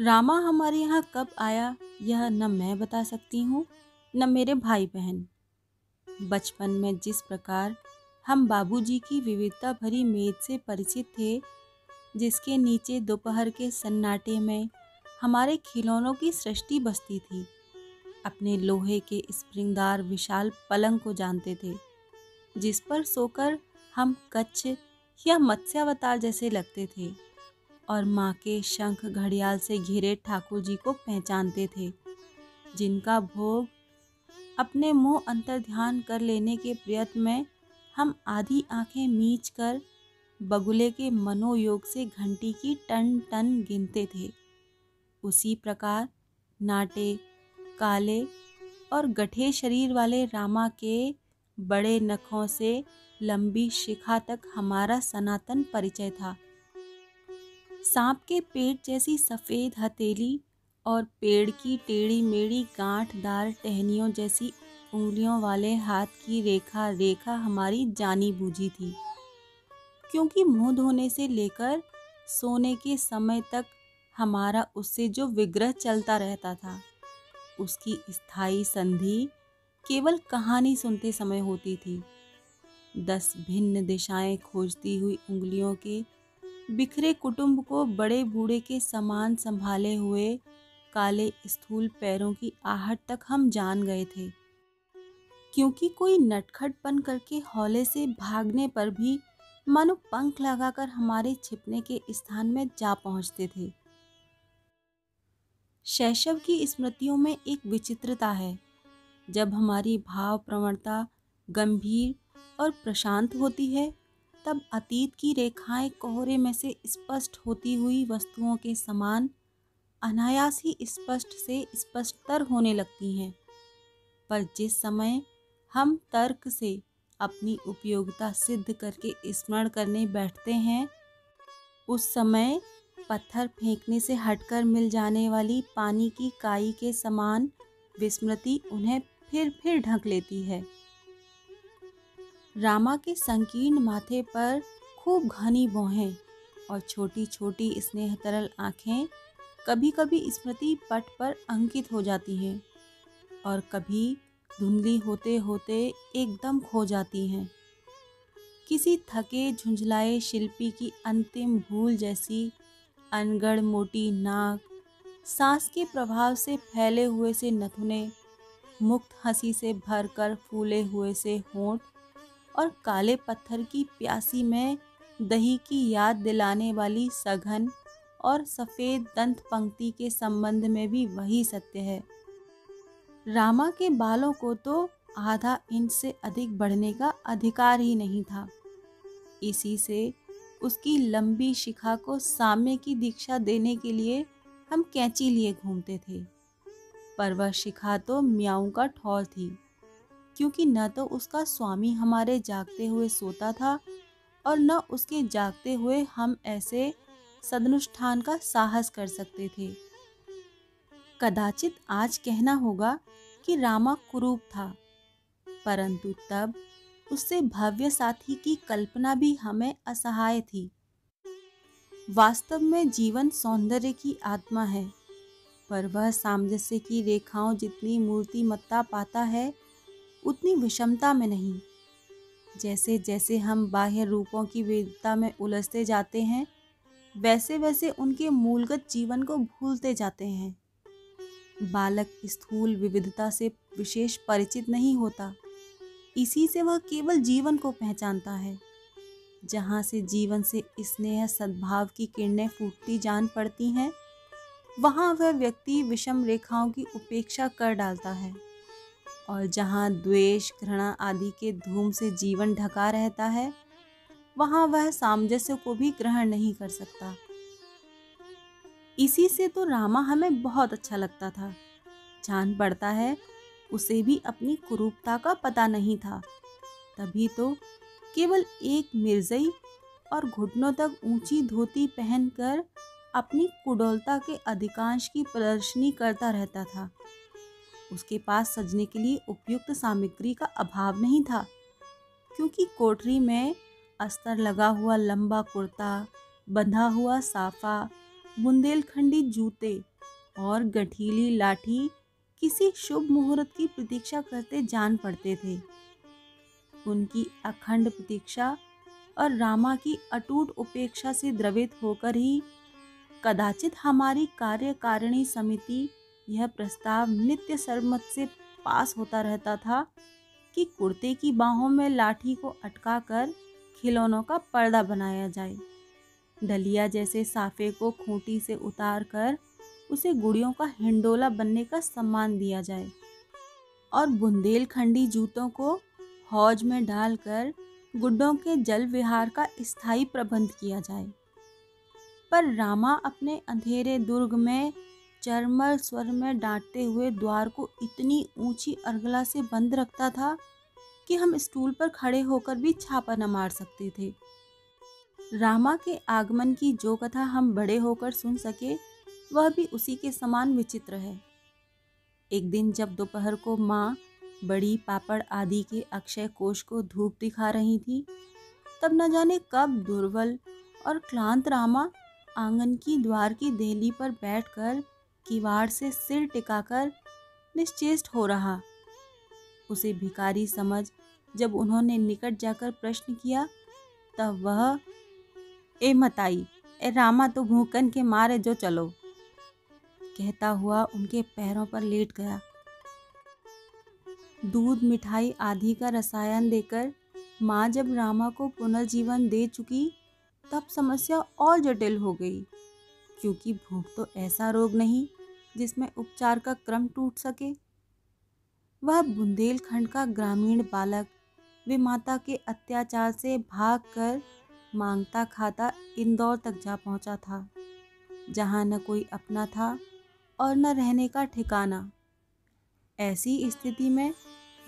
रामा हमारे यहाँ कब आया, यह न मैं बता सकती हूँ, न मेरे भाई बहन। बचपन में जिस प्रकार हम बाबूजी की विविधता भरी मेज से परिचित थे, जिसके नीचे दोपहर के सन्नाटे में हमारे खिलौनों की सृष्टि बसती थी, अपने लोहे के स्प्रिंगदार विशाल पलंग को जानते थे, जिस पर सोकर हम कच्छ या मत्स्यावतार जैसे लगते थे। और माँ के शंख घड़ियाल से घिरे ठाकुर जी को पहचानते थे, जिनका भोग अपने मुँह अंतर ध्यान कर लेने के प्रयत्न में हम आधी आँखें मीच कर बगुले के मनोयोग से घंटी की टन टन गिनते थे। उसी प्रकार नाटे, काले और गठे शरीर वाले रामा के बड़े नखों से लंबी शिखा तक हमारा सनातन परिचय था। सांप के पेट जैसी सफ़ेद हथेली और पेड़ की टेढ़ी मेढ़ी गांठदार टहनियों जैसी उंगलियों वाले हाथ की रेखा रेखा हमारी जानी बूझी थी। क्योंकि मुँह धोने से लेकर सोने के समय तक हमारा उससे जो विग्रह चलता रहता था, उसकी स्थायी संधि केवल कहानी सुनते समय होती थी। दस भिन्न दिशाएँ खोजती हुई उंगलियों के बिखरे कुटुंब को बड़े बूढ़े के समान संभाले हुए काले स्थूल पैरों की आहट तक हम जान गए थे। क्योंकि कोई नटखटपन करके हौले से भागने पर भी मानो पंख लगाकर हमारे छिपने के स्थान में जा पहुँचते थे। शैशव की स्मृतियों में एक विचित्रता है, जब हमारी भाव प्रवणता गंभीर और प्रशांत होती है तब अतीत की रेखाएँ कोहरे में से स्पष्ट होती हुई वस्तुओं के समान अनायास ही स्पष्ट से स्पष्टतर होने लगती हैं। पर जिस समय हम तर्क से अपनी उपयोगिता सिद्ध करके स्मरण करने बैठते हैं, उस समय पत्थर फेंकने से हटकर मिल जाने वाली पानी की काई के समान विस्मृति उन्हें फिर फिर ढक लेती है। रामा के संकीर्ण माथे पर खूब घनी बोहें और छोटी छोटी स्नेह तरल आँखें कभी कभी स्मृति पट पर अंकित हो जाती हैं और कभी धुंधली होते होते एकदम खो जाती हैं। किसी थके झुंझलाए शिल्पी की अंतिम भूल जैसी अनगढ़ मोटी नाक, सांस के प्रभाव से फैले हुए से नथुने, मुक्त हँसी से भरकर फूले हुए से होंठ और काले पत्थर की प्यासी में दही की याद दिलाने वाली सघन और सफ़ेद दंत पंक्ति के संबंध में भी वही सत्य है। रामा के बालों को तो आधा इंच से अधिक बढ़ने का अधिकार ही नहीं था। इसी से उसकी लंबी शिखा को साम्य की दीक्षा देने के लिए हम कैंची लिए घूमते थे। पर वह शिखा तो म्याऊ का ठौर थी। क्योंकि न तो उसका स्वामी हमारे जागते हुए सोता था और न उसके जागते हुए हम ऐसे सदनुष्ठान का साहस कर सकते थे। कदाचित आज कहना होगा कि रामा कुरूप था, परंतु तब उससे भव्य साथी की कल्पना भी हमें असहाय थी। वास्तव में जीवन सौंदर्य की आत्मा है, पर वह सामंजस्य की रेखाओं जितनी मूर्तिमत्ता पाता है उतनी विषमता में नहीं। जैसे जैसे हम बाह्य रूपों की विविधता में उलझते जाते हैं वैसे वैसे उनके मूलगत जीवन को भूलते जाते हैं। बालक स्थूल विविधता से विशेष परिचित नहीं होता। इसी से वह केवल जीवन को पहचानता है। जहाँ से जीवन से स्नेह, सद्भाव की किरणें फूटती जान पड़ती हैं, वहाँ वह व्यक्ति विषम रेखाओं की उपेक्षा कर डालता है। और जहाँ द्वेष, घृणा आदि के धूम से जीवन ढका रहता है, वहाँ वह सामंजस्य को भी ग्रहण नहीं कर सकता। इसी से तो रामा हमें बहुत अच्छा लगता था। जान पड़ता है, उसे भी अपनी कुरूपता का पता नहीं था। तभी तो केवल एक मिर्जई और घुटनों तक ऊँची धोती पहनकर अपनी कुडोलता के अधिकांश की प्रदर्शनी करता रहता था। उसके पास सजने के लिए उपयुक्त सामग्री का अभाव नहीं था, क्योंकि कोठरी में अस्तर लगा हुआ लंबा कुर्ता, बंधा हुआ साफा, बुंदेलखंडी जूते और गठीली लाठी किसी शुभ मुहूर्त की प्रतीक्षा करते जान पड़ते थे। उनकी अखंड प्रतीक्षा और रामा की अटूट उपेक्षा से द्रवित होकर ही कदाचित हमारी कार्यकारिणी समिति यह प्रस्ताव नित्य सर्वमत से पास होता रहता था कि कुर्ते की बाहों में लाठी को अटकाकर खिलौनों का पर्दा बनाया जाए। डलिया जैसे साफे को खूंटी से उतार कर उसे गुड़ियों का हिंडोला बनने का सम्मान दिया जाए और बुंदेलखंडी जूतों को हौज में डालकर गुड्डों के जल विहार का स्थायी प्रबंध किया जाए। पर रामा अपने अंधेरे दुर्ग में चरमर स्वर में डांटते हुए द्वार को इतनी ऊँची अर्गला से बंद रखता था कि हम स्टूल पर खड़े होकर भी छापा न मार सकते थे। रामा के आगमन की जो कथा हम बड़े होकर सुन सके, वह भी उसी के समान विचित्र है। एक दिन जब दोपहर को माँ बड़ी पापड़ आदि के अक्षय कोष को धूप दिखा रही थी, तब न जाने कब दुर्बल और क्लांत रामा आँगन की द्वार की देहली पर बैठकर किवाड़ से सिर टिकाकर निश्चेष्ट हो रहा। उसे भिकारी समझ जब उन्होंने निकट जाकर प्रश्न किया, तब वह, ए मताई, ए रामा तो भूकन के मारे जो चलो। कहता हुआ उनके पैरों पर लेट गया। दूध, मिठाई आदि का रसायन देकर माँ जब रामा को पुनर्जीवन दे चुकी, तब समस्या और जटिल हो गई। क्योंकि भूख तो ऐसा रोग नहीं जिसमें उपचार का क्रम टूट सके। वह बुंदेलखंड का ग्रामीण बालक वे माता के अत्याचार से भागकर माँगता खाता इंदौर तक जा पहुँचा था, जहाँ न कोई अपना था और न रहने का ठिकाना। ऐसी स्थिति में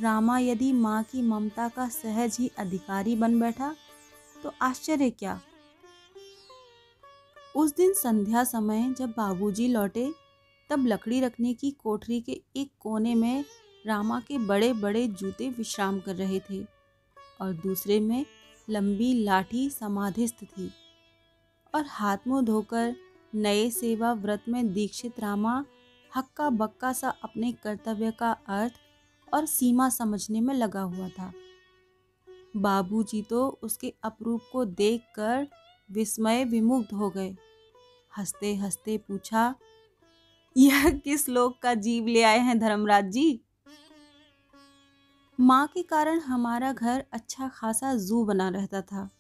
रामा यदि माँ की ममता का सहज ही अधिकारी बन बैठा तो आश्चर्य क्या उस दिन संध्या समय जब बाबूजी लौटे, तब लकड़ी रखने की कोठरी के एक कोने में रामा के बड़े बड़े जूते विश्राम कर रहे थे और दूसरे में लंबी लाठी समाधिस्थ थी और हाथ मुँह धोकर नए सेवा व्रत में दीक्षित रामा हक्का बक्का सा अपने कर्तव्य का अर्थ और सीमा समझने में लगा हुआ था। बाबूजी तो उसके अपरूप को देखकर विस्मय विमुग्ध हो गए। हँसते हँसते पूछा, यह किस लोक का जीव ले आए हैं धर्मराज जी? माँ के कारण हमारा घर अच्छा खासा जू बना रहता था।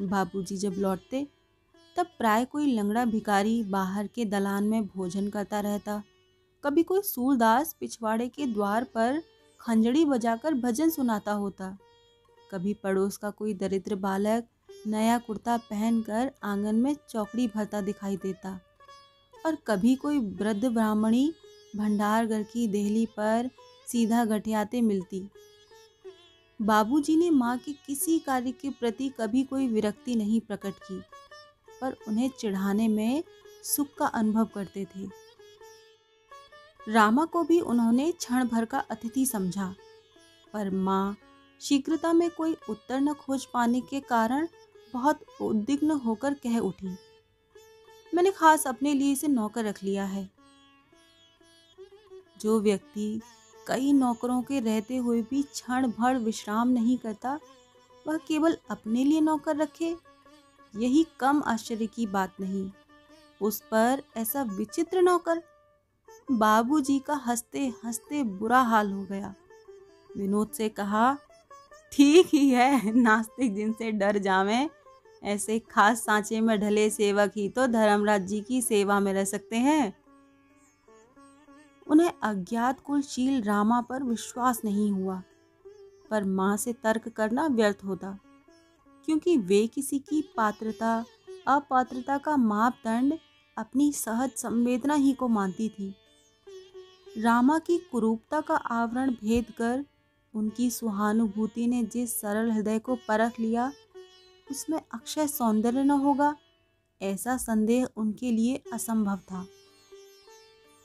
बाबूजी जब लौटते, तब प्राय कोई लंगड़ा भिकारी बाहर के दलान में भोजन करता रहता। कभी कोई सूरदास पिछवाड़े के द्वार पर खंजड़ी बजाकर भजन सुनाता होता। कभी पड़ोस का कोई दरिद्र बालक नया कुर्ता पहनकर आँगन में चौकड़ी भरता दिखाई देता। और कभी कोई वृद्ध ब्राह्मणी भंडारगढ़ की देहली पर सीधा गठियाते मिलती। बाबूजी ने माँ के किसी कार्य के प्रति कभी कोई विरक्ति नहीं प्रकट की, पर उन्हें चिढ़ाने में सुख का अनुभव करते थे। रामा को भी उन्होंने क्षण भर का अतिथि समझा, पर माँ शीघ्रता में कोई उत्तर न खोज पाने के कारण बहुत उद्विग्न होकर कह उठी, मैंने खास अपने लिए इसे नौकर रख लिया है। जो व्यक्ति कई नौकरों के रहते हुए भी क्षण भर विश्राम नहीं करता, वह केवल अपने लिए नौकर रखे, यही कम आश्चर्य की बात नहीं। उस पर ऐसा विचित्र नौकर, बाबूजी का हँसते हँसते बुरा हाल हो गया। विनोद से कहा, ठीक ही है, नास्तिक जिनसे डर जावे ऐसे खास सांचे में ढले सेवक ही तो धर्मराज जी की सेवा में रह सकते हैं। उन्हें अज्ञात कुलशील रामा पर विश्वास नहीं हुआ, पर माँ से तर्क करना व्यर्थ होता, क्योंकि वे किसी की पात्रता, अपात्रता का मापदंड अपनी सहज संवेदना ही को मानती थी। रामा की कुरूपता का आवरण भेद कर उनकी सुहानुभूति ने जिस सरल हृदय को परख लिया उसमें अक्षय सौंदर्य न होगा, ऐसा संदेह उनके लिए असंभव था।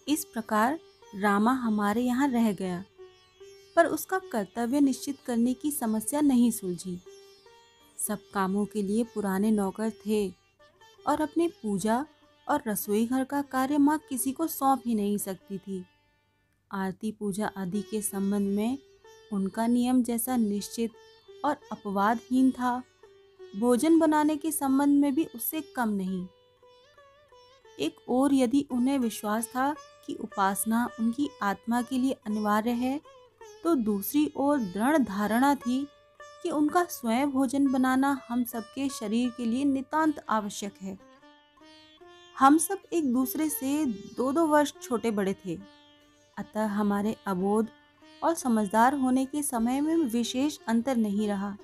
इस प्रकार रामा हमारे यहाँ रह गया, पर उसका कर्तव्य निश्चित करने की समस्या नहीं सुलझी। सब कामों के लिए पुराने नौकर थे और अपने पूजा और रसोई घर का कार्य माँ किसी को सौंप ही नहीं सकती थी। आरती पूजा आदि के संबंध में उनका नियम जैसा निश्चित और अपवादहीन था। भोजन बनाने के संबंध में भी उससे कम नहीं। एक और यदि उन्हें विश्वास था कि उपासना उनकी आत्मा के लिए अनिवार्य है तो दूसरी ओर दृढ़ धारणा थी कि उनका स्वयं भोजन बनाना हम सबके शरीर के लिए नितांत आवश्यक है। हम सब एक दूसरे से दो दो वर्ष छोटे बड़े थे। अतः हमारे अबोध और समझदार होने के समय में विशेष अंतर नहीं रहा।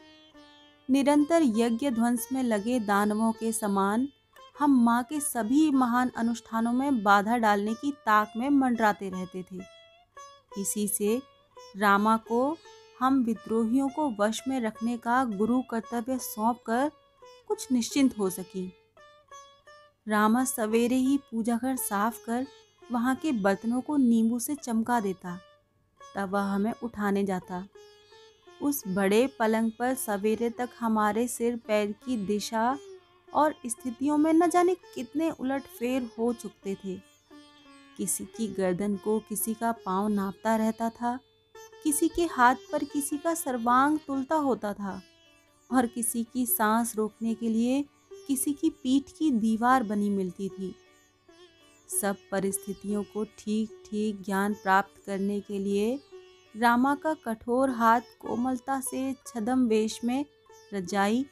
निरंतर यज्ञ ध्वंस में लगे दानवों के समान हम माँ के सभी महान अनुष्ठानों में बाधा डालने की ताक में मंडराते रहते थे। इसी से रामा को, हम विद्रोहियों को वश में रखने का गुरु कर्तव्य सौंप कर कुछ निश्चिंत हो सकी। रामा सवेरे ही पूजा घर साफ़ कर वहाँ के बर्तनों को नींबू से चमका देता, तब वह हमें उठाने जाता। उस बड़े पलंग पर सवेरे तक हमारे सिर पैर की दिशा और स्थितियों में न जाने कितने उलट फेर हो चुकते थे। किसी की गर्दन को किसी का पाँव नापता रहता था, किसी के हाथ पर किसी का सर्वांग तुलता होता था और किसी की सांस रोकने के लिए किसी की पीठ की दीवार बनी मिलती थी। सब परिस्थितियों को ठीक ठीक ज्ञान प्राप्त करने के लिए रामा का कठोर हाथ कोमलता से छदम वेश में रजाई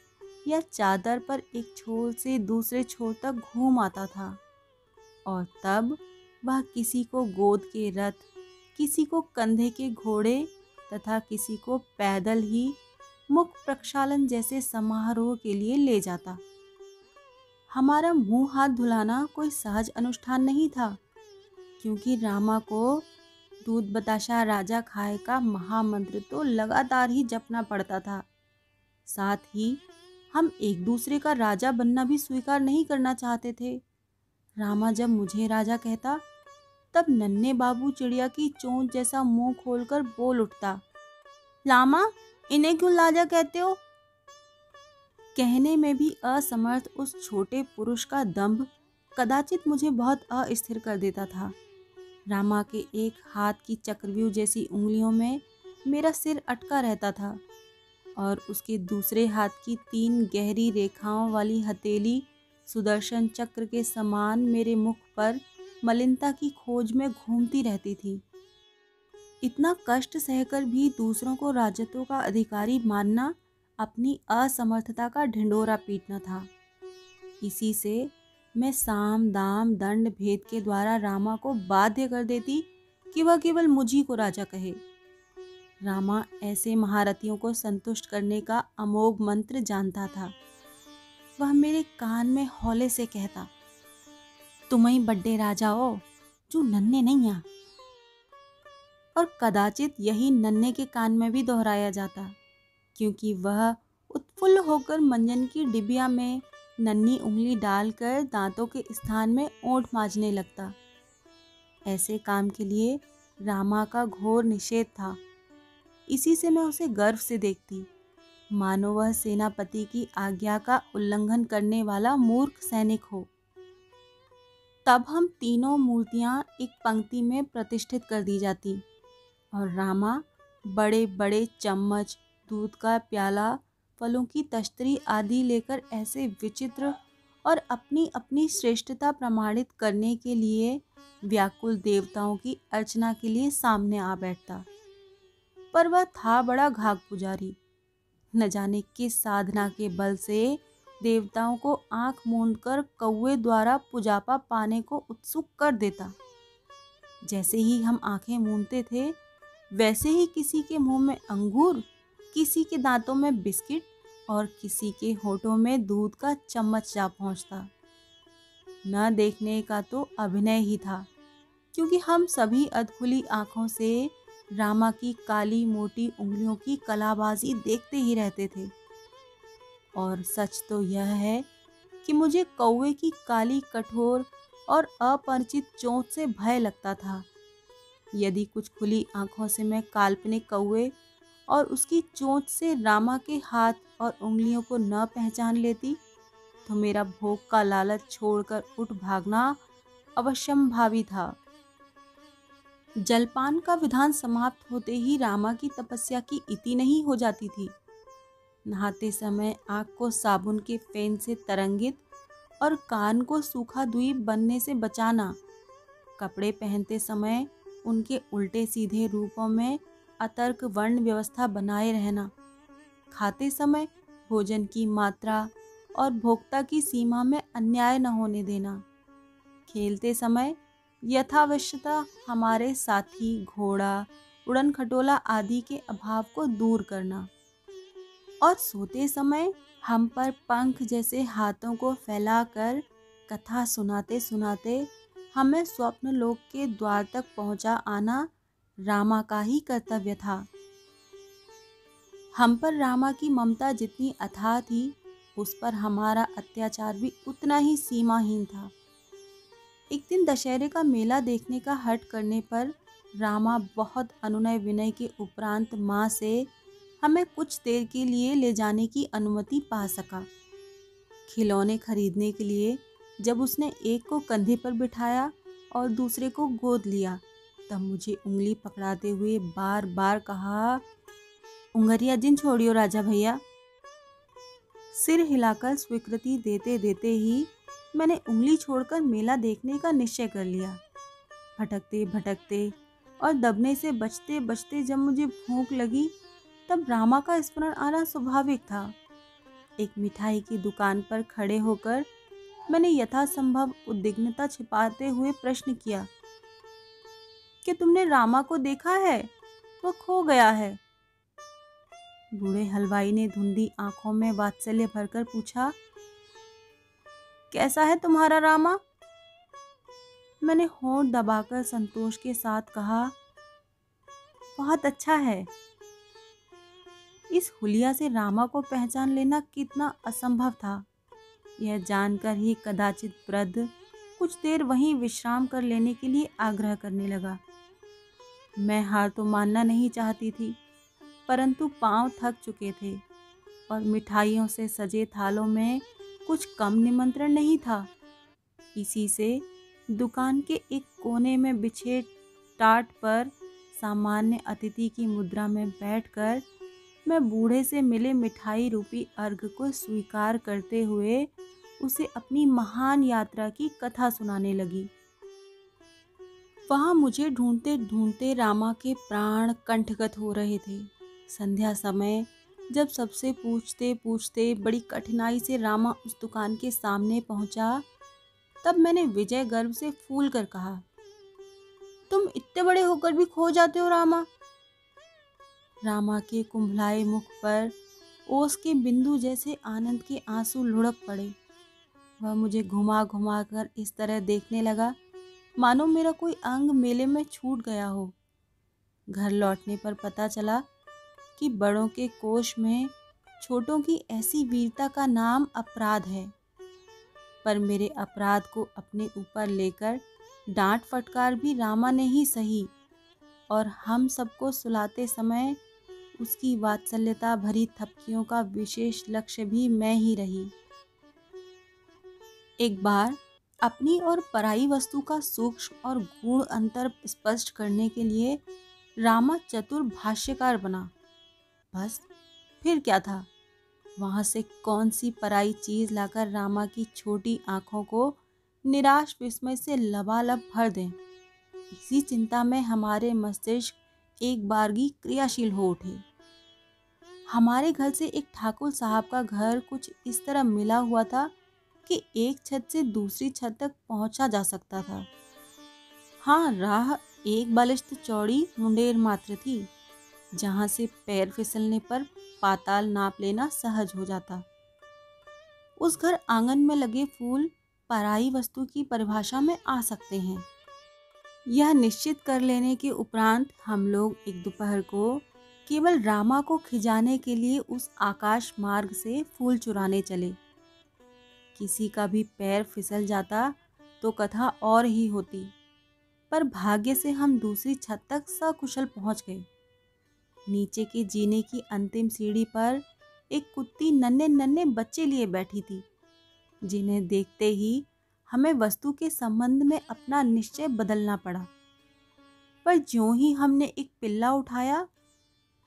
या चादर पर एक छोर से दूसरे छोर तक घूम आता था। और तब वह किसी को गोद के रथ, किसी को कंधे के घोड़े तथा किसी को पैदल ही मुख प्रक्षालन जैसे समारोह के लिए ले जाता। हमारा मुँह हाथ धुलाना कोई सहज अनुष्ठान नहीं था, क्योंकि रामा को दूध बताशा राजा खाए का महामंत्र तो लगातार ही जपना पड़ता था। साथ ही हम एक दूसरे का राजा बनना भी स्वीकार नहीं करना चाहते थे। रामा जब मुझे राजा कहता, तब नन्हे बाबू चिड़िया की चोंच जैसा मुँह खोलकर बोल उठता लामा इन्हें क्यों राजा कहते हो? कहने में भी असमर्थ उस छोटे पुरुष का दंभ कदाचित मुझे बहुत अस्थिर कर देता था। रामा के एक हाथ की चक्रव्यूह जैसी उंगलियों में मेरा सिर अटका रहता था और उसके दूसरे हाथ की तीन गहरी रेखाओं वाली हथेली सुदर्शन चक्र के समान मेरे मुख पर मलिनता की खोज में घूमती रहती थी। इतना कष्ट सहकर भी दूसरों को राजत्व का अधिकारी मानना अपनी असमर्थता का ढिंडोरा पीटना था। इसी से मैं साम, दाम, दंड, भेद के द्वारा रामा को बाध्य कर देती कि वह केवल मुझी को राजा कहे। रामा ऐसे महारथियों को संतुष्ट करने का अमोघ मंत्र जानता था। वह मेरे कान में हौले से कहता, तुम ही बड्डे राजा हो, जो नन्हे नहीं आ और कदाचित यही नन्हे के कान में भी दोहराया जाता, क्योंकि वह उत्फुल्ल होकर मंजन की डिबिया में नन्ही उंगली डालकर दांतों के स्थान में ओंठ मांझने लगता। ऐसे काम के लिए रामा का घोर निषेध था। इसी से मैं उसे गर्व से देखती। मानो वह सेनापति की आज्ञा का उल्लंघन करने वाला मूर्ख सैनिक हो। तब हम तीनों मूर्तियाँ एक पंक्ति में प्रतिष्ठित कर दी जाती और रामा बड़े बड़े चम्मच, दूध का प्याला फलों की तश्तरी आदि लेकर ऐसे विचित्र और अपनी अपनी श्रेष्ठता प्रमाणित करने के लिए व्याकुल देवताओं की अर्चना के लिए सामने आ बैठता। पर वह था बड़ा घाक पुजारी। न जाने किस साधना के बल से देवताओं को आँख मूंद कर कौए द्वारा पुजापा पाने को उत्सुक कर देता। जैसे ही हम आँखें मूंदते थे, वैसे ही किसी के मुँह में अंगूर, किसी के दांतों में बिस्किट और किसी के होठों में दूध का चम्मच जा पहुँचता। न देखने का तो अभिनय ही था, क्योंकि हम सभी अधखुली आँखों से रामा की काली मोटी उंगलियों की कलाबाजी देखते ही रहते थे। और सच तो यह है कि मुझे कौवे की काली कठोर और अपरिचित चोट से भय लगता था। यदि कुछ खुली आँखों से मैं काल्पनिक कौवे और उसकी चोट से रामा के हाथ और उंगलियों को न पहचान लेती तो मेरा भोग का लालच छोड़कर उठ भागना अवश्यंभावी था। जलपान का विधान समाप्त होते ही रामा की तपस्या की इति नहीं हो जाती थी। नहाते समय आँख को साबुन के फेन से तरंगित और कान को सूखा द्वीप बनने से बचाना, कपड़े पहनते समय उनके उल्टे सीधे रूपों में अतर्क वर्ण व्यवस्था बनाए रहना। खाते समय भोजन की मात्रा और भोक्ता की सीमा में अन्याय न होने देना। खेलते समय यथावश्यता हमारे साथी, घोड़ा, उड़न खटोला आदि के अभाव को दूर करना। और सोते समय हम पर पंख जैसे हाथों को फैलाकर कथा सुनाते सुनाते हमें स्वप्न लोक के द्वार तक पहुँचा आना रामा का ही कर्तव्य था। हम पर रामा की ममता जितनी अथाह थी, उस पर हमारा अत्याचार भी उतना ही सीमाहीन था। एक दिन दशहरे का मेला देखने का हट करने पर रामा बहुत अनुनय विनय के उपरांत माँ से हमें कुछ देर के लिए ले जाने की अनुमति पा सका। खिलौने खरीदने के लिए जब उसने एक को कंधे पर बिठाया और दूसरे को गोद लिया तब मुझे उंगली पकड़ाते हुए बार बार कहा, उंगरिया जिन छोड़ियो राजा भैया। सिर हिलाकर स्वीकृति देते देते ही मैंने उंगली छोड़कर मेला देखने का निश्चय कर लिया। भटकते भटकते और दबने से बचते बचते जब मुझे भूख लगी, तब रामा का स्मरण आना स्वाभाविक था। एक मिठाई की दुकान पर खड़े होकर मैंने यथासंभव उद्विग्नता छिपाते हुए प्रश्न किया कि तुमने रामा को देखा है? वह खो गया है। बूढ़े हलवाई ने धुंधी आँखों में वात्सल्य भरकर पूछा, कैसा है तुम्हारा रामा? मैंने होंठ दबाकर संतोष के साथ कहा, बहुत अच्छा है। इस हुलिया से रामा को पहचान लेना कितना असंभव था। यह जानकर ही कदाचित वृद्ध कुछ देर वहीं विश्राम कर लेने के लिए आग्रह करने लगा। मैं हार तो मानना नहीं चाहती थी, परंतु पाँव थक चुके थे और मिठाइयों से सजे थालों में कुछ कम निमंत्रण नहीं था। इसी से दुकान के एक कोने में बिछे टाट पर सामान्य अतिथि की मुद्रा में बैठकर मैं बूढ़े से मिले मिठाई रूपी अर्घ को स्वीकार करते हुए उसे अपनी महान यात्रा की कथा सुनाने लगी। वहाँ मुझे ढूंढते ढूंढते रामा के प्राण कंठगत हो रहे थे। संध्या समय जब सबसे पूछते पूछते बड़ी कठिनाई से रामा उस दुकान के सामने पहुँचा, तब मैंने विजय गर्व से फूल कर कहा, तुम इतने बड़े होकर भी खो जाते हो रामा? रामा के कुंभलाए मुख पर ओस के बिंदु जैसे आनंद के आँसू लुढ़क पड़े। वह मुझे घुमा घुमा कर इस तरह देखने लगा मानो मेरा कोई अंग मेले में छूट गया हो। घर लौटने पर पता चला कि बड़ों के कोष में छोटों की ऐसी वीरता का नाम अपराध है। पर मेरे अपराध को अपने ऊपर लेकर डांट फटकार भी रामा ने ही सही और हम सबको सुलाते समय उसकी वात्सल्यता भरी थपकियों का विशेष लक्ष्य भी मैं ही रही। एक बार अपनी और पराई वस्तु का सूक्ष्म और गूढ़ अंतर स्पष्ट करने के लिए रामा चतुर भाष्यकार बना। बस, फिर क्या था? वहाँ से कौन सी पराई चीज़ लाकर रामा की छोटी आँखों को निराश विस्मय से लबालब भर दें? इसी चिंता में हमारे मस्तिष्क एक बारगी क्रियाशील हो उठे। हमारे घर से एक ठाकुर साहब का घर कुछ इस तरह मिला हुआ था कि एक छत से दूसरी छत तक पहुँचा जा सकता था। हाँ राह एक बलिष्ठ चौड़ी मुंडेर मात्र थी, जहाँ से पैर फिसलने पर पाताल नाप लेना सहज हो जाता। उस घर आँगन में लगे फूल पराई वस्तु की परिभाषा में आ सकते हैं। यह निश्चित कर लेने के उपरांत हम लोग एक दोपहर को केवल रामा को खिजाने के लिए उस आकाश मार्ग से फूल चुराने चले। किसी का भी पैर फिसल जाता तो कथा और ही होती। पर भाग्य से हम दूसरी छत तक सकुशल पहुँच गए। नीचे के जीने की अंतिम सीढ़ी पर एक कुत्ती नन्हे नन्हे बच्चे लिए बैठी थी, जिन्हें देखते ही हमें वस्तु के संबंध में अपना निश्चय बदलना पड़ा। पर ज्यों ही हमने एक पिल्ला उठाया,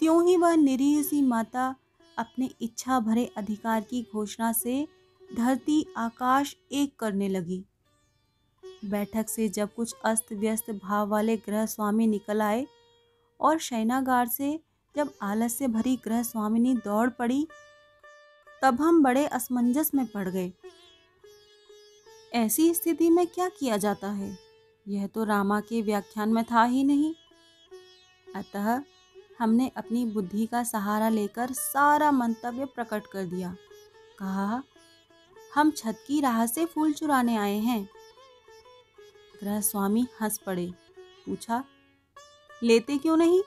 त्यों ही वह निरीह सी माता अपने इच्छा भरे अधिकार की घोषणा से धरती आकाश एक करने लगी। बैठक से जब कुछ अस्त व्यस्त भाव वाले ग्रह स्वामी निकल आए और शयनागार से जब आलस से भरी ग्रह स्वामिनी दौड़ पड़ी, तब हम बड़े असमंजस में पड़ गए। ऐसी स्थिति में क्या किया जाता है? यह तो रामा के व्याख्यान में था ही नहीं। अतः हमने अपनी बुद्धि का सहारा लेकर सारा मंतव्य प्रकट कर दिया। कहा हम छत की राह से फूल चुराने आए हैं। ग्रह स्वामी हंस पड़े। पूछा, लेते क्यों नहीं?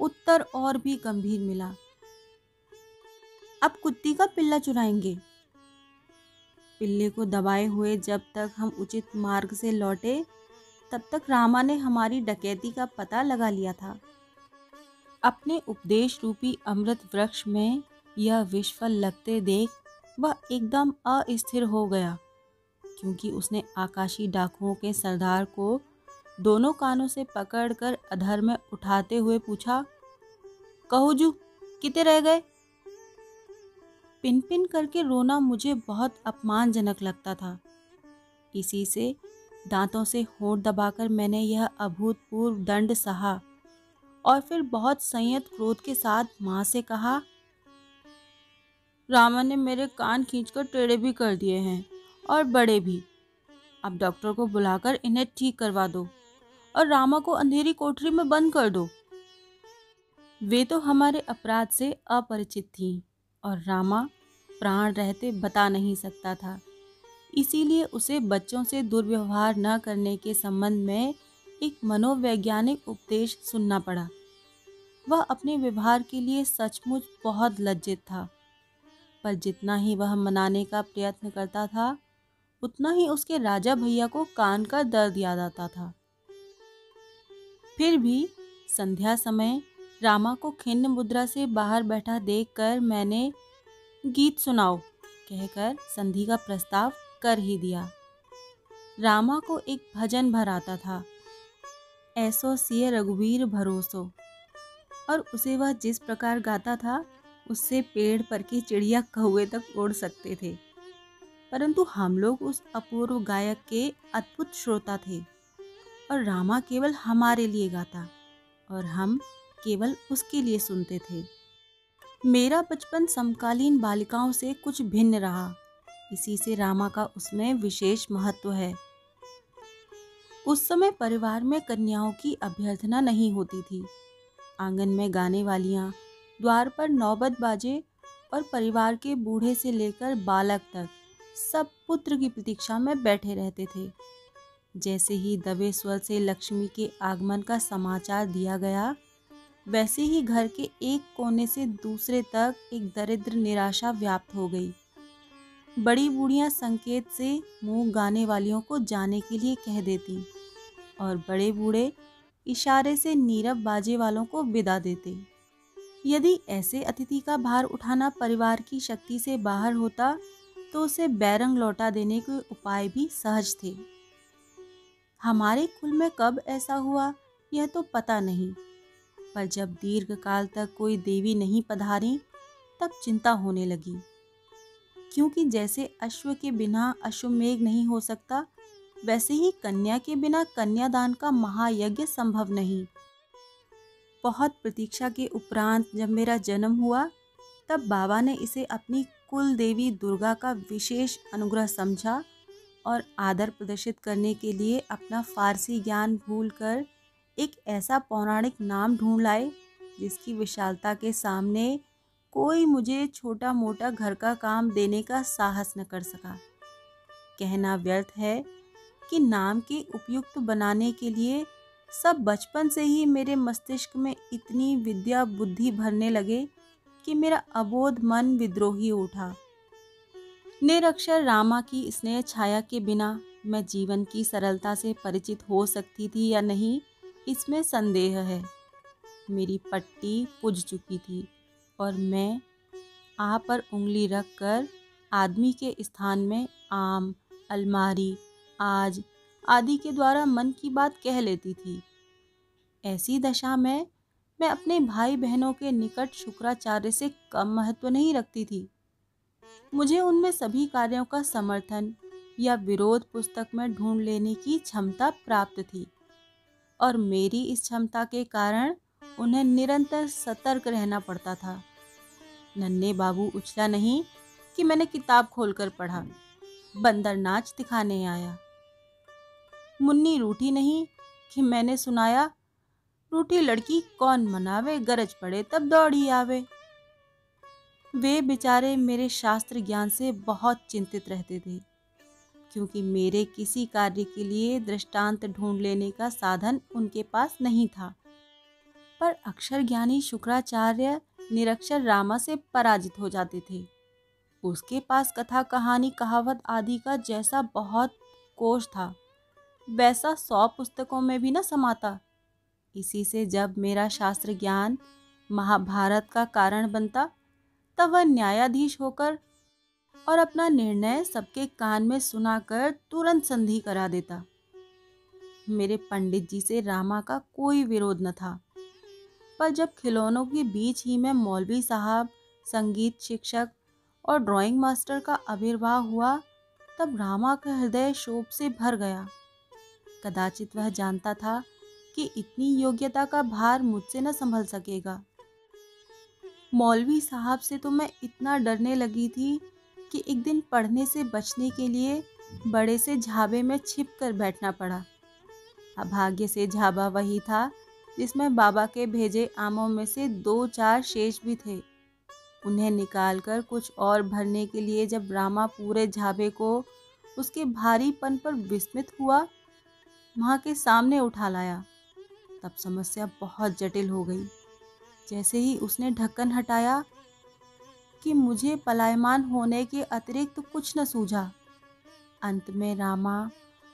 उत्तर और भी गंभीर मिला, अब कुत्ती का पिल्ला चुराएँगे। पिल्ले को दबाए हुए जब तक हम उचित मार्ग से लौटे, तब तक रामा ने हमारी डकैती का पता लगा लिया था। अपने उपदेश रूपी अमृत वृक्ष में यह विश्वफल लगते देख वह एकदम अस्थिर हो गया, क्योंकि उसने आकाशी डाकुओं के सरदार को दोनों कानों से पकड़कर अधर में उठाते हुए पूछा, कहो जू, किते रह गए? पिन पिन करके रोना मुझे बहुत अपमानजनक लगता था। इसी से दांतों से होठ दबाकर मैंने यह अभूतपूर्व दंड सहा और फिर बहुत संयत क्रोध के साथ माँ से कहा रामा ने मेरे कान खींचकर टेढ़े भी कर दिए हैं और बड़े भी। अब डॉक्टर को बुलाकर इन्हें ठीक करवा दो और रामा को अंधेरी कोठरी में बंद कर दो। वे तो हमारे अपराध से अपरिचित थी और रामा प्राण रहते बता नहीं सकता था। इसीलिए उसे बच्चों से दुर्व्यवहार न करने के संबंध में एक मनोवैज्ञानिक उपदेश सुनना पड़ा। वह अपने व्यवहार के लिए सचमुच बहुत लज्जित था। पर जितना ही वह मनाने का प्रयत्न करता था, उतना ही उसके राजा भैया को कान का दर्द याद आता था। फिर भी संध्या समय रामा को खिन्न मुद्रा से बाहर बैठा देखकर मैंने, गीत सुनाओ, कहकर संधि का प्रस्ताव कर ही दिया। रामा को एक भजन भर आता था, ऐसो सिय रघुवीर भरोसो, और उसे वह जिस प्रकार गाता था उससे पेड़ पर की चिड़िया कौए तक उड़ सकते थे। परंतु हम लोग उस अपूर्व गायक के अद्भुत श्रोता थे और रामा केवल हमारे लिए गाता और हम केवल उसके लिए सुनते थे। मेरा बचपन समकालीन बालिकाओं से कुछ भिन्न रहा, इसी से रामा का उसमें विशेष महत्व है। उस समय परिवार में कन्याओं की अभ्यर्थना नहीं होती थी। आँगन में गाने वालियाँ द्वार पर नौबत बाजे और परिवार के बूढ़े से लेकर बालक तक सब पुत्र की प्रतीक्षा में बैठे रहते थे। जैसे ही दबे स्वर से लक्ष्मी के आगमन का समाचार दिया गया, वैसे ही घर के एक कोने से दूसरे तक एक दरिद्र निराशा व्याप्त हो गई। बड़ी बूढ़ियाँ संकेत से मुँह गाने वालियों को जाने के लिए कह देती और बड़े बूढ़े इशारे से नीरव बाजे वालों को विदा देते। यदि ऐसे अतिथि का भार उठाना परिवार की शक्ति से बाहर होता तो उसे बैरंग लौटा देने के उपाय भी सहज थे। हमारे कुल में कब ऐसा हुआ, यह तो पता नहीं। पर जब दीर्घ काल तक कोई देवी नहीं पधारी, तब चिंता होने लगी। क्योंकि जैसे अश्व के बिना अश्वमेघ नहीं हो सकता, वैसे ही कन्या के बिना कन्यादान का महायज्ञ संभव नहीं। बहुत प्रतीक्षा के उपरांत जब मेरा जन्म हुआ, तब बाबा ने इसे अपनी कुल देवी दुर्गा का विशेष अनुग्रह समझा और आदर प्रदर्शित करने के लिए अपना फारसी ज्ञान भूलकर एक ऐसा पौराणिक नाम ढूंढ लाए, जिसकी विशालता के सामने कोई मुझे छोटा मोटा घर का काम देने का साहस न कर सका। कहना व्यर्थ है कि नाम के उपयुक्त बनाने के लिए सब बचपन से ही मेरे मस्तिष्क में इतनी विद्या बुद्धि भरने लगे कि मेरा अबोध मन विद्रोही उठा। निरक्षर रामा की स्नेह छाया के बिना मैं जीवन की सरलता से परिचित हो सकती थी या नहीं, इसमें संदेह है। मेरी पट्टी पुज चुकी थी और मैं आ पर उंगली रखकर आदमी के स्थान में आम, अलमारी, आज आदि के द्वारा मन की बात कह लेती थी। ऐसी दशा में मैं अपने भाई बहनों के निकट शुक्राचार्य से कम महत्व नहीं रखती थी। मुझे उनमें सभी कार्यों का समर्थन या विरोध पुस्तक में ढूंढ लेने की क्षमता प्राप्त थी और मेरी इस क्षमता के कारण उन्हें निरंतर सतर्क रहना पड़ता था। नन्हे बाबू उछला नहीं कि मैंने किताब खोलकर पढ़ा बंदर नाच दिखाने आया। मुन्नी रूठी नहीं कि मैंने सुनाया, रूठी लड़की कौन मनावे, गरज पड़े तब दौड़ी आवे। वे बेचारे मेरे शास्त्र ज्ञान से बहुत चिंतित रहते थे, क्योंकि मेरे किसी कार्य के लिए दृष्टांत ढूंढ लेने का साधन उनके पास नहीं था। पर अक्षर ज्ञानी शुक्राचार्य निरक्षर रामा से पराजित हो जाते थे। उसके पास कथा, कहानी, कहावत आदि का जैसा बहुत कोष था। वैसा सौ पुस्तकों में भी न समाता। इसी से जब मेरा शास्त्र ज्ञान महाभारत का कारण बनता, तब वह न्यायाधीश होकर और अपना निर्णय सबके कान में सुनाकर तुरंत संधि करा देता। मेरे पंडित जी से रामा का कोई विरोध न था। पर जब खिलौनों के बीच ही में मौलवी साहब, संगीत शिक्षक और ड्राइंग मास्टर का आविर्भाव हुआ, तब रामा का हृदय शोभ से भर गया। कदाचित वह जानता था कि इतनी योग्यता का भार मुझसे न संभल सकेगा। मौलवी साहब से तो मैं इतना डरने लगी थी कि एक दिन पढ़ने से बचने के लिए बड़े से झाबे में छिप कर बैठना पड़ा। अभाग्य से झाबा वही था जिसमें बाबा के भेजे आमों में से दो चार शेष भी थे। उन्हें निकालकर कुछ और भरने के लिए जब रामा पूरे झाबे को उसके भारीपन पर विस्मित हुआ वहाँ के सामने उठा लाया। तब समस्या बहुत जटिल हो गई। जैसे ही उसने ढक्कन हटाया कि मुझे पलायमान होने के अतिरिक्त कुछ न सूझा। अंत में रामा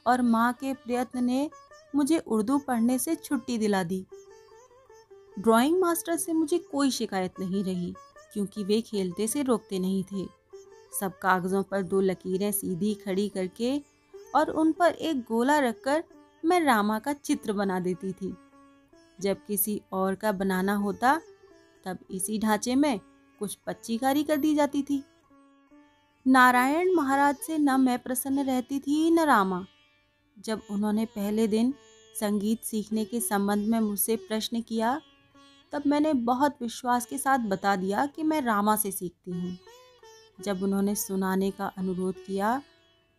और माँ के प्रयत्न ने मुझे उर्दू पढ़ने से छुट्टी दिला दी। ड्राइंग मास्टर से मुझे कोई शिकायत नहीं रही, क्योंकि वे खेलते से रोकते नहीं थे। सब कागज़ों पर दो लकीरें सीधी खड़ी करके और उन पर एक गोला रखकर मैं रामा का चित्र बना देती थी। जब किसी और का बनाना होता, तब इसी ढांचे में कुछ पच्चीकारी कर दी जाती थी। नारायण महाराज से न मैं प्रसन्न रहती थी, न रामा। जब उन्होंने पहले दिन संगीत सीखने के संबंध में मुझसे प्रश्न किया, तब मैंने बहुत विश्वास के साथ बता दिया कि मैं रामा से सीखती हूँ। जब उन्होंने सुनाने का अनुरोध किया,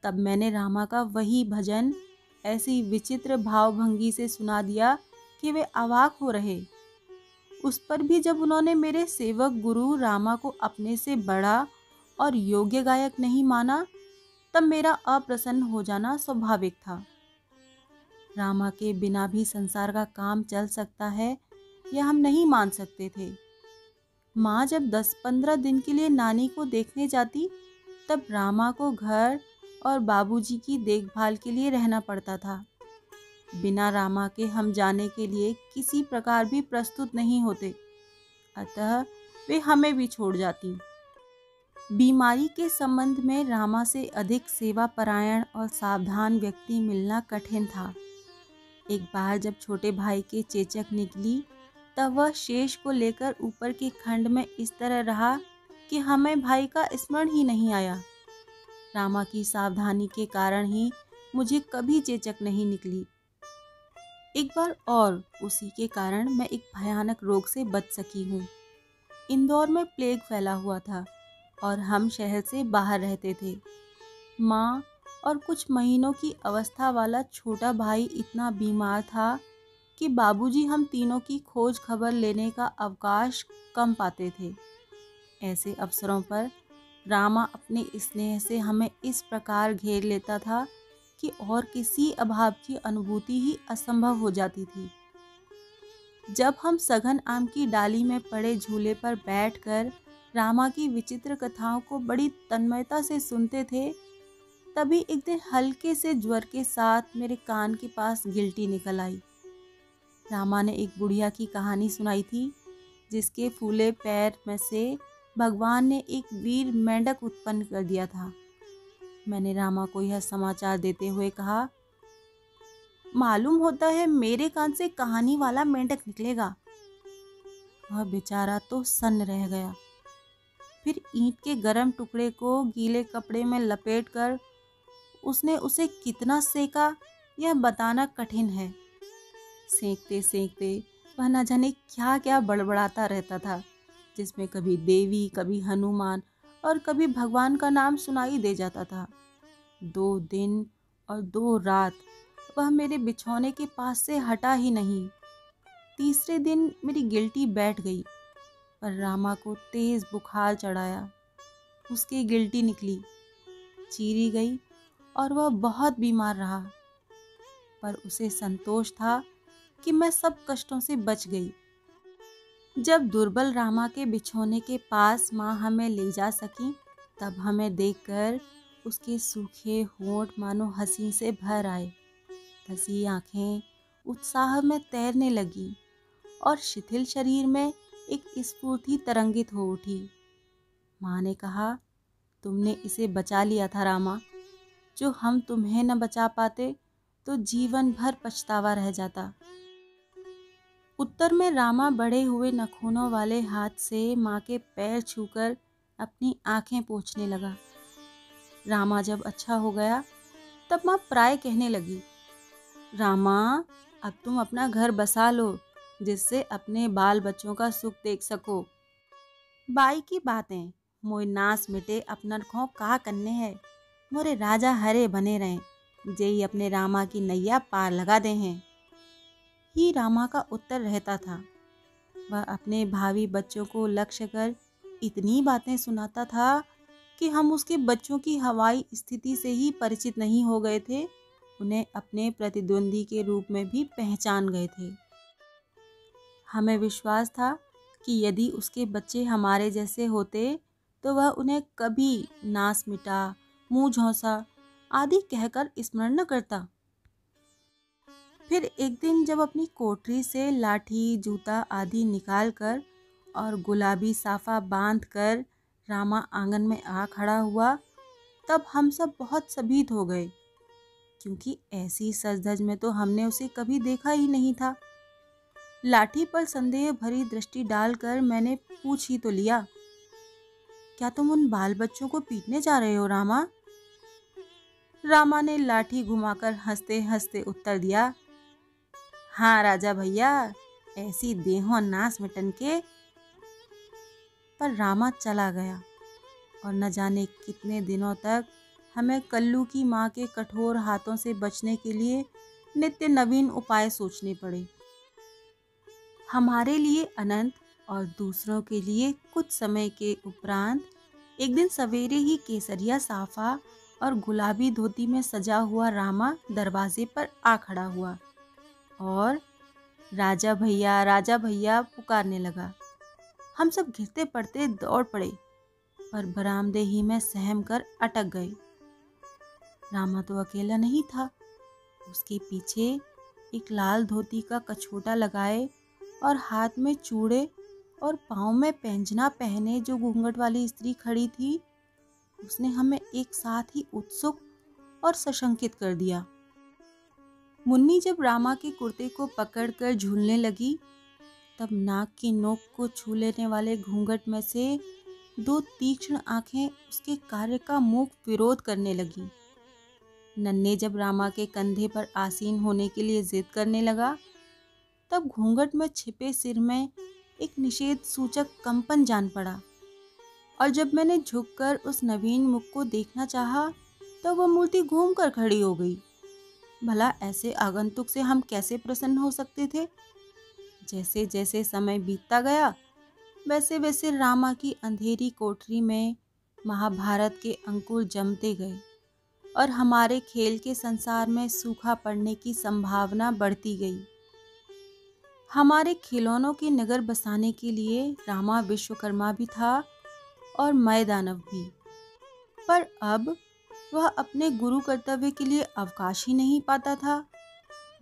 तब मैंने रामा का वही भजन ऐसी विचित्र भावभंगी से सुना दिया कि वे अवाक हो रहे। उस पर भी जब उन्होंने मेरे सेवक गुरु रामा को अपने से बड़ा और योग्य गायक नहीं माना, तब मेरा अप्रसन्न हो जाना स्वाभाविक था। रामा के बिना भी संसार का काम चल सकता है यह हम नहीं मान सकते थे। माँ जब दस पंद्रह दिन के लिए नानी को देखने जाती, तब रामा को घर और बाबूजी की देखभाल के लिए रहना पड़ता था। बिना रामा के हम जाने के लिए किसी प्रकार भी प्रस्तुत नहीं होते। अतः वे हमें भी छोड़ जाती। बीमारी के संबंध में रामा से अधिक सेवा परायण और सावधान व्यक्ति मिलना कठिन था। एक बार जब छोटे भाई के चेचक निकली, तब वह शेष को लेकर ऊपर के खंड में इस तरह रहा कि हमें भाई का स्मरण ही नहीं आया। रामा की सावधानी के कारण ही मुझे कभी चेचक नहीं निकली। एक बार और उसी के कारण मैं एक भयानक रोग से बच सकी हूँ। इंदौर में प्लेग फैला हुआ था और हम शहर से बाहर रहते थे। माँ और कुछ महीनों की अवस्था वाला छोटा भाई इतना बीमार था कि बाबूजी हम तीनों की खोज खबर लेने का अवकाश कम पाते थे। ऐसे अवसरों पर रामा अपने स्नेह से हमें इस प्रकार घेर लेता था कि और किसी अभाव की अनुभूति ही असंभव हो जाती थी। जब हम सघन आम की डाली में पड़े झूले पर बैठकर रामा की विचित्र कथाओं को बड़ी तन्मयता से सुनते थे, तभी एक दिन हल्के से ज्वर के साथ मेरे कान के पास गिल्टी निकल आई। रामा ने एक बुढ़िया की कहानी सुनाई थी, जिसके फूले पैर में से भगवान ने एक वीर मेंढक उत्पन्न कर दिया था। मैंने रामा को यह समाचार देते हुए कहा, मालूम होता है मेरे कान से कहानी वाला मेंढक निकलेगा। वह बेचारा तो सन्न रह गया। फिर ईंट के गरम टुकड़े को गीले कपड़े में लपेटकर उसने उसे कितना सेका, यह बताना कठिन है। सेकते सेकते वह न जाने क्या क्या बड़बड़ाता रहता था। जिसमें कभी देवी, कभी हनुमान और कभी भगवान का नाम सुनाई दे जाता था। दो दिन और दो रात वह मेरे बिछौने के पास से हटा ही नहीं। तीसरे दिन मेरी गिल्टी बैठ गई पर रामा को तेज बुखार चढ़ाया। उसकी गिल्टी निकली, चीरी गई और वह बहुत बीमार रहा। पर उसे संतोष था कि मैं सब कष्टों से बच गई। जब दुर्बल रामा के बिछोने के पास माँ हमें ले जा सकी, तब हमें देखकर उसके सूखे होंठ मानो हँसी से भर आए। धसी आँखें उत्साह में तैरने लगी और शिथिल शरीर में एक स्फूर्ति तरंगित हो उठी। माँ ने कहा, तुमने इसे बचा लिया था रामा। जो हम तुम्हें न बचा पाते तो जीवन भर पछतावा रह जाता। उत्तर में रामा बड़े हुए नखूनों वाले हाथ से माँ के पैर छूकर अपनी आँखें पोछने लगा। रामा जब अच्छा हो गया, तब माँ प्राय कहने लगी, रामा, अब तुम अपना घर बसा लो, जिससे अपने बाल बच्चों का सुख देख सको। बाई की बातें मोय नास मिटे अपना खो का करने है। मोरे राजा हरे बने रहें जेई अपने रामा की नैया पार लगा दे हैं। ही रामा का उत्तर रहता था। वह अपने भावी बच्चों को लक्ष्य कर इतनी बातें सुनाता था कि हम उसके बच्चों की हवाई स्थिति से ही परिचित नहीं हो गए थे, उन्हें अपने प्रतिद्वंदी के रूप में भी पहचान गए थे। हमें विश्वास था कि यदि उसके बच्चे हमारे जैसे होते तो वह उन्हें कभी नास मिटा, मुँह झोंसा आदि कहकर स्मरण न करता। फिर एक दिन जब अपनी कोठरी से लाठी, जूता आदि निकाल कर और गुलाबी साफा बाँध कर रामा आँगन में आ खड़ा हुआ, तब हम सब बहुत सभीत हो गए। क्योंकि ऐसी सजधज में तो हमने उसे कभी देखा ही नहीं था। लाठी पर संदेह भरी दृष्टि डालकर मैंने पूछ ही तो लिया, क्या तुम उन बाल बच्चों को पीटने जा रहे हो, रामा? रामा ने लाठी घुमाकर हँसते हँसते उत्तर दिया हाँ राजा भैया, ऐसी देहो नाश मिटन के पर रामा चला गया। और न जाने कितने दिनों तक हमें कल्लू की माँ के कठोर हाथों से बचने के लिए नित्य नवीन उपाय सोचने पड़े। हमारे लिए अनंत और दूसरों के लिए कुछ समय के उपरांत एक दिन सवेरे ही केसरिया, साफा और गुलाबी धोती में सजा हुआ रामा दरवाजे पर आ खड़ा हुआ। और राजा भैया राजा भैया पुकारने लगा। हम सब घिरते पड़ते दौड़ पड़े, पर बरामदे ही में सहम कर अटक गए। रामा तो अकेला नहीं था। उसके पीछे एक लाल धोती का कछोटा लगाए और हाथ में चूड़े और पाँव में पेंजना पहने जो घूंघट वाली स्त्री खड़ी थी, उसने हमें एक साथ ही उत्सुक और सशंकित कर दिया। मुन्नी जब रामा के कुर्ते को पकड़कर झूलने लगी, तब नाक की नोक को छू लेने वाले घूंघट में से दो तीक्ष्ण आँखें उसके कार्य का मुख विरोध करने लगी। नन्हे जब रामा के कंधे पर आसीन होने के लिए जिद करने लगा, तब घूंघट में छिपे सिर में एक निषेध सूचक कंपन जान पड़ा। और जब मैंने झुककर उस नवीन मुख को देखना चाहा, तब वह मूर्ति घूम कर खड़ी हो गई। भला ऐसे आगंतुक से हम कैसे प्रसन्न हो सकते थे? जैसे जैसे समय बीतता गया वैसे वैसे रामा की अंधेरी कोठरी में महाभारत के अंकुर जमते गए और हमारे खेल के संसार में सूखा पड़ने की संभावना बढ़ती गई। हमारे खिलौनों के नगर बसाने के लिए रामा विश्वकर्मा भी था और मैदानव भी। पर अब वह अपने गुरु कर्तव्य के लिए अवकाश ही नहीं पाता था।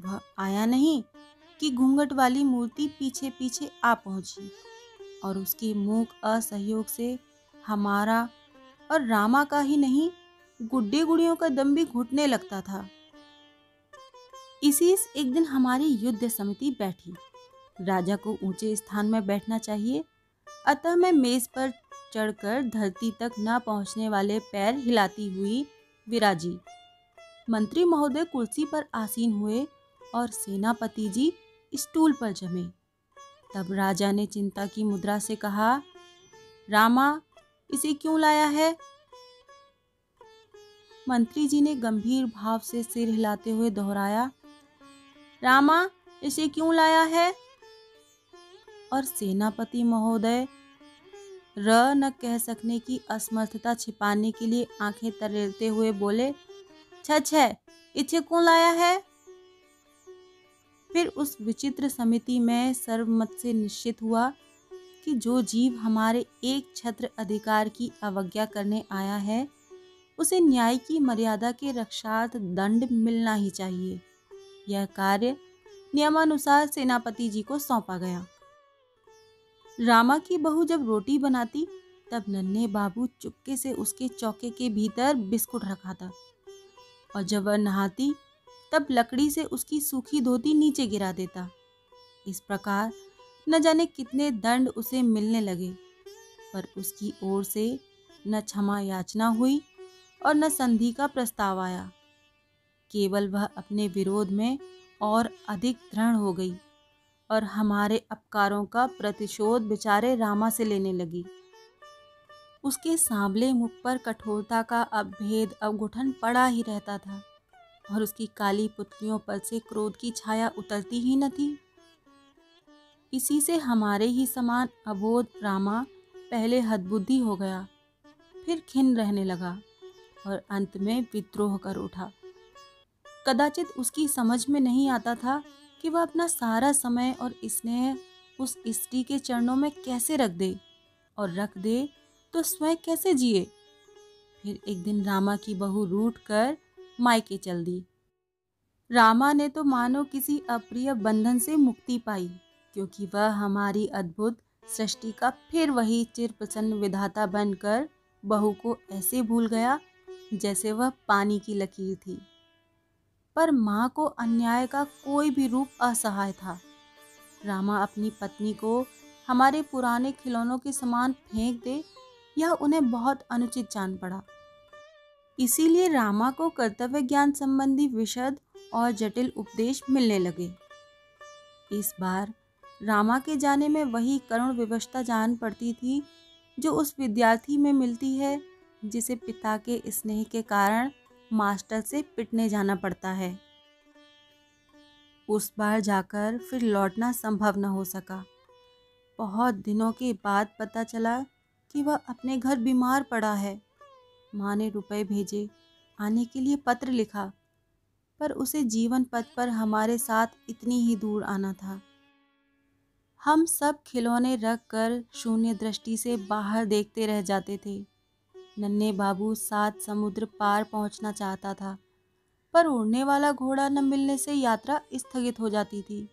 वह आया नहीं कि घूंघट वाली मूर्ति पीछे पीछे आ पहुँची और उसके मूक असहयोग से हमारा और रामा का ही नहीं गुड्डे गुड़ियों का दम भी घुटने लगता था। इसी एक दिन हमारी युद्ध समिति बैठी। राजा को ऊँचे स्थान में बैठना चाहिए, अतः मैं मेज पर चढ़कर धरती तक न पहुँचने वाले पैर हिलाती हुई विराजी। मंत्री महोदय कुर्सी पर आसीन हुए और सेनापति जी स्टूल पर जमे। तब राजा ने चिंता की मुद्रा से कहा, रामा, इसे क्यों लाया है? मंत्री जी ने गंभीर भाव से सिर हिलाते हुए दोहराया, रामा, इसे क्यों लाया है? और सेनापति महोदय र न कह सकने की असमर्थता छिपाने के लिए आँखें तरेलते हुए बोले, छ इसे क्यों लाया है? फिर उस विचित्र समिति में सर्वमत से निश्चित हुआ कि जो जीव हमारे एक छत्र अधिकार की अवज्ञा करने आया है, उसे न्याय की मर्यादा के रक्षार्थ दंड मिलना ही चाहिए। यह कार्य नियमानुसार सेनापति जी को सौंपा गया। रामा की बहू जब रोटी बनाती, तब नन्हे बाबू चुपके से उसके चौके के भीतर बिस्कुट रखा था और जब वह नहाती, तब लकड़ी से उसकी सूखी धोती नीचे गिरा देता। इस प्रकार न जाने कितने दंड उसे मिलने लगे, पर उसकी ओर से न क्षमा याचना हुई और न संधि का प्रस्ताव आया। केवल वह अपने विरोध में और अधिक दृढ़ हो गई। और हमारे अपकारों का प्रतिशोध बेचारे रामा से लेने लगी। उसके सांवले मुख पर कठोरता का अभेद अवगुठन पड़ा ही रहता था और उसकी काली पुतलियों पर से क्रोध की छाया उतरती ही न थी। इसी से हमारे ही समान अबोध रामा पहले हदबुद्धि हो गया, फिर खिन रहने लगा और अंत में विद्रोह कर उठा। कदाचित उसकी समझ में नहीं आता था कि वह अपना सारा समय और स्नेह उस स्त्री के चरणों में कैसे रख दे और रख दे तो स्वयं कैसे जिए? फिर एक दिन रामा की बहू रूट कर मायके चल दी। रामा ने तो मानो किसी अप्रिय बंधन से मुक्ति पाई, क्योंकि वह हमारी अद्भुत सृष्टि का फिर वही चिर प्रसन्न विधाता बनकर बहू को ऐसे भूल गया जैसे वह पानी की लकीर थी। पर माँ को अन्याय का कोई भी रूप असहाय था। रामा अपनी पत्नी को हमारे पुराने खिलौनों के समान फेंक दे यह उन्हें बहुत अनुचित जान पड़ा। इसीलिए रामा को कर्तव्य ज्ञान संबंधी विशद और जटिल उपदेश मिलने लगे। इस बार रामा के जाने में वही करुण व्यवस्था जान पड़ती थी जो उस विद्यार्थी में मिलती है, जिसे पिता के स्नेह के कारण मास्टर से पिटने जाना पड़ता है। उस बार जाकर फिर लौटना संभव न हो सका। बहुत दिनों के बाद पता चला कि वह अपने घर बीमार पड़ा है। माँ ने रुपए भेजे, आने के लिए पत्र लिखा, पर उसे जीवन पथ पर हमारे साथ इतनी ही दूर आना था। हम सब खिलौने रख कर शून्य दृष्टि से बाहर देखते रह जाते थे। नन्हे बाबू सात समुद्र पार पहुँचना चाहता था, पर उड़ने वाला घोड़ा न मिलने से यात्रा स्थगित हो जाती थी।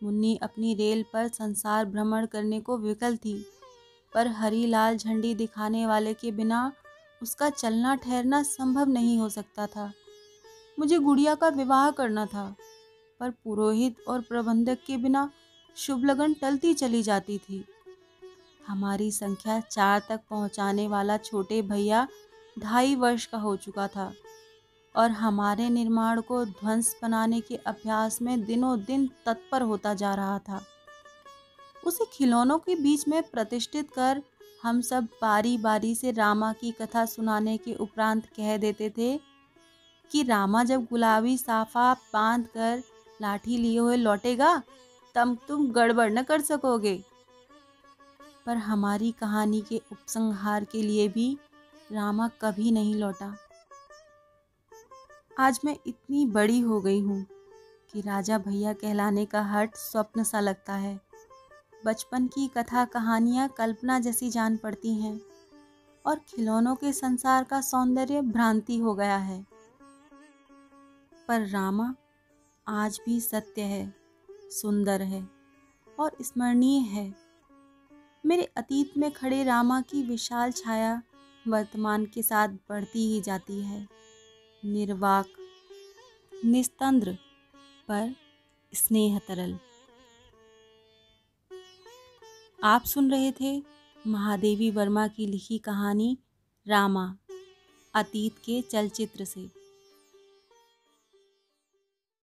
मुन्नी अपनी रेल पर संसार भ्रमण करने को विकल थी, पर हरी लाल झंडी दिखाने वाले के बिना उसका चलना ठहरना संभव नहीं हो सकता था। मुझे गुड़िया का विवाह करना था, पर पुरोहित और प्रबंधक के बिना शुभ लगन टलती चली जाती थी। हमारी संख्या चार तक पहुँचाने वाला छोटे भैया ढाई वर्ष का हो चुका था और हमारे निर्माण को ध्वंस बनाने के अभ्यास में दिनों दिन तत्पर होता जा रहा था। उसे खिलौनों के बीच में प्रतिष्ठित कर हम सब बारी बारी से रामा की कथा सुनाने के उपरांत कह देते थे कि रामा जब गुलाबी साफा बाँध कर लाठी लिए हुए लौटेगा, तब तुम गड़बड़ न कर सकोगे। पर हमारी कहानी के उपसंहार के लिए भी रामा कभी नहीं लौटा। आज मैं इतनी बड़ी हो गई हूँ कि राजा भैया कहलाने का हट स्वप्न सा लगता है। बचपन की कथा कहानियाँ कल्पना जैसी जान पड़ती हैं और खिलौनों के संसार का सौंदर्य भ्रांति हो गया है। पर रामा आज भी सत्य है, सुंदर है और स्मरणीय है। मेरे अतीत में खड़े रामा की विशाल छाया वर्तमान के साथ बढ़ती ही जाती है। निर्वाक, निस्तंद्र पर स्नेह तरल। आप सुन रहे थे महादेवी वर्मा की लिखी कहानी रामा, अतीत के चलचित्र से।